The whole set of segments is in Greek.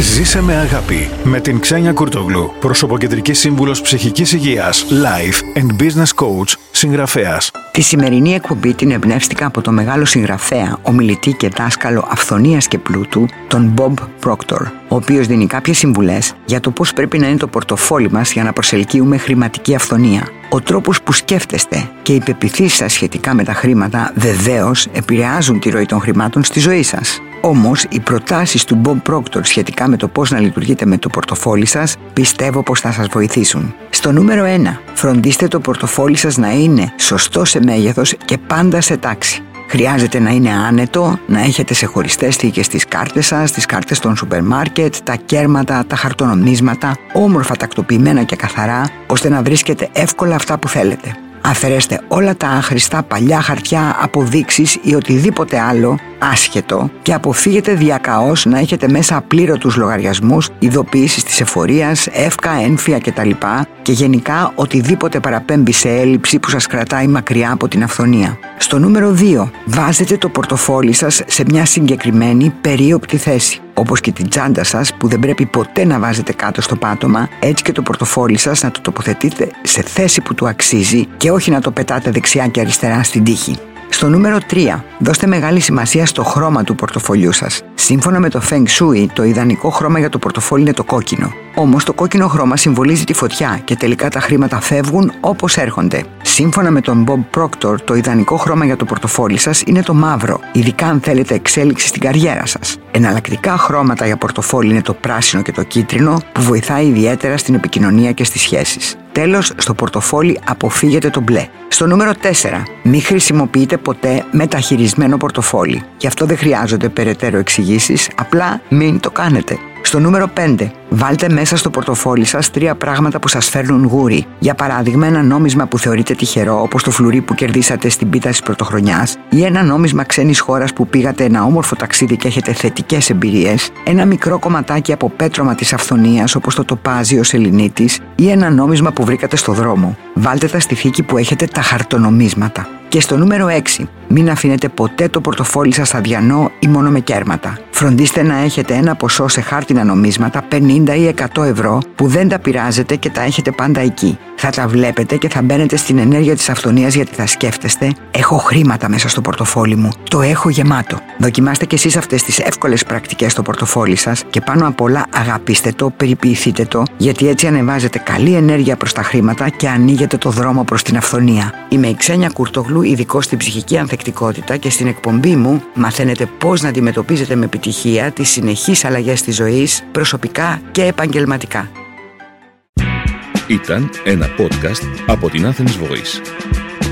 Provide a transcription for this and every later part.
Ζήσε με αγάπη με την Ξένια Κουρτογλου, προσωποκεντρική σύμβουλος ψυχικής υγείας, life and business coach, συγγραφέας. Τη σημερινή εκπομπή την εμπνεύστηκα από το μεγάλο συγγραφέα, ομιλητή και δάσκαλο αυθονίας και πλούτου, τον Bob Proctor, ο οποίος δίνει κάποιες συμβουλές για το πώς πρέπει να είναι το πορτοφόλι μας για να προσελκύουμε χρηματική αυθονία. Ο τρόπος που σκέφτεστε και οι πεπιθήσεις σας σχετικά με τα χρήματα βεβαίως επηρεάζουν τη ροή των χρημάτων στη ζωή σας. Όμως, οι προτάσεις του Bob Proctor σχετικά με το πώς να λειτουργείτε με το πορτοφόλι σας πιστεύω πως θα σας βοηθήσουν. Στο νούμερο 1. Φροντίστε το πορτοφόλι σας να είναι σωστό σε μέγεθος και πάντα σε τάξη. Χρειάζεται να είναι άνετο, να έχετε σε χωριστές θήκες τις κάρτες σας, τις κάρτες των σούπερ μάρκετ, τα κέρματα, τα χαρτονομίσματα, όμορφα τακτοποιημένα και καθαρά, ώστε να βρίσκετε εύκολα αυτά που θέλετε. Αφαιρέστε όλα τα άχρηστα παλιά χαρτιά, αποδείξεις ή οτιδήποτε άλλο άσχετο και αποφύγετε διακαώς να έχετε μέσα απλήρωτους λογαριασμούς, ειδοποιήσεις της εφορίας, εύκα, ένφια κτλ. και γενικά οτιδήποτε παραπέμπει σε έλλειψη που σας κρατάει μακριά από την αυθονία. Στο νούμερο 2. Βάζετε το πορτοφόλι σας σε μια συγκεκριμένη περίοπτη θέση όπως και την τσάντα σας που δεν πρέπει ποτέ να βάζετε κάτω στο πάτωμα, έτσι και το πορτοφόλι σας να το τοποθετείτε σε θέση που του αξίζει και όχι να το πετάτε δεξιά και αριστερά στην τύχη. Στο νούμερο 3, δώστε μεγάλη σημασία στο χρώμα του πορτοφολιού σας. Σύμφωνα με το Feng Shui, το ιδανικό χρώμα για το πορτοφόλι είναι το κόκκινο. Όμως το κόκκινο χρώμα συμβολίζει τη φωτιά και τελικά τα χρήματα φεύγουν όπως έρχονται. Σύμφωνα με τον Bob Proctor, το ιδανικό χρώμα για το πορτοφόλι σας είναι το μαύρο, ειδικά αν θέλετε εξέλιξη στην καριέρα σας. Εναλλακτικά χρώματα για πορτοφόλι είναι το πράσινο και το κίτρινο, που βοηθάει ιδιαίτερα στην επικοινωνία και στις σχέσεις. Τέλος, στο πορτοφόλι αποφύγετε το μπλε. Στο νούμερο 4. Μην χρησιμοποιείτε ποτέ μεταχειρισμένο πορτοφόλι. Γι' αυτό δεν χρειάζονται περαιτέρω εξηγήσεις, απλά μην το κάνετε. Στο νούμερο 5. Βάλτε μέσα στο πορτοφόλι σας τρία πράγματα που σας φέρνουν γούρι. Για παράδειγμα, ένα νόμισμα που θεωρείτε τυχερό, όπως το φλουρί που κερδίσατε στην πίτα της πρωτοχρονιάς, ή ένα νόμισμα ξένης χώρας που πήγατε ένα όμορφο ταξίδι και έχετε θετικές εμπειρίες, ένα μικρό κομματάκι από πέτρωμα της αυθονίας, όπως το τοπάζι ο Σεληνίτης, ή ένα νόμισμα που βρήκατε στο δρόμο. Βάλτε τα στη θήκη που έχετε τα χαρτονομίσματα. Και στο νούμερο 6. Μην αφήνετε ποτέ το πορτοφόλι σας αδιανό ή μόνο με κέρματα. Φροντίστε να έχετε ένα ποσό σε χάρτινα νομίσματα 50 ή 100 ευρώ που δεν τα πειράζετε και τα έχετε πάντα εκεί. Θα τα βλέπετε και θα μπαίνετε στην ενέργεια της αυθονίας γιατί θα σκέφτεστε «Έχω χρήματα μέσα στο πορτοφόλι μου, το έχω γεμάτο». Δοκιμάστε κι εσείς αυτές τις εύκολες πρακτικές στο πορτοφόλι σας και πάνω απ' όλα αγαπήστε το, περιποιηθείτε το γιατί έτσι ανεβάζετε καλή ενέργεια προς τα χρήματα και ανοίγετε το δρόμο προς την αυθονία. Είμαι η Ξένια Κουρτογλου, ειδικός στην ψυχική ανθεκτικότητα και στην εκπομπή μου μαθαίνετε πώς να αντιμετωπίζετε με επιτυχία τις συνεχείς αλλαγές της ζωής προσωπικά και επαγγελματικά. Ήταν ένα podcast από την Athens Voice.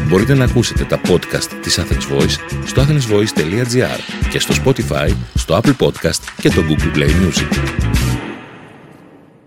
Μπορείτε να ακούσετε τα podcast της Athens Voice στο athensvoice.gr και στο Spotify, στο Apple Podcast και το Google Play Music.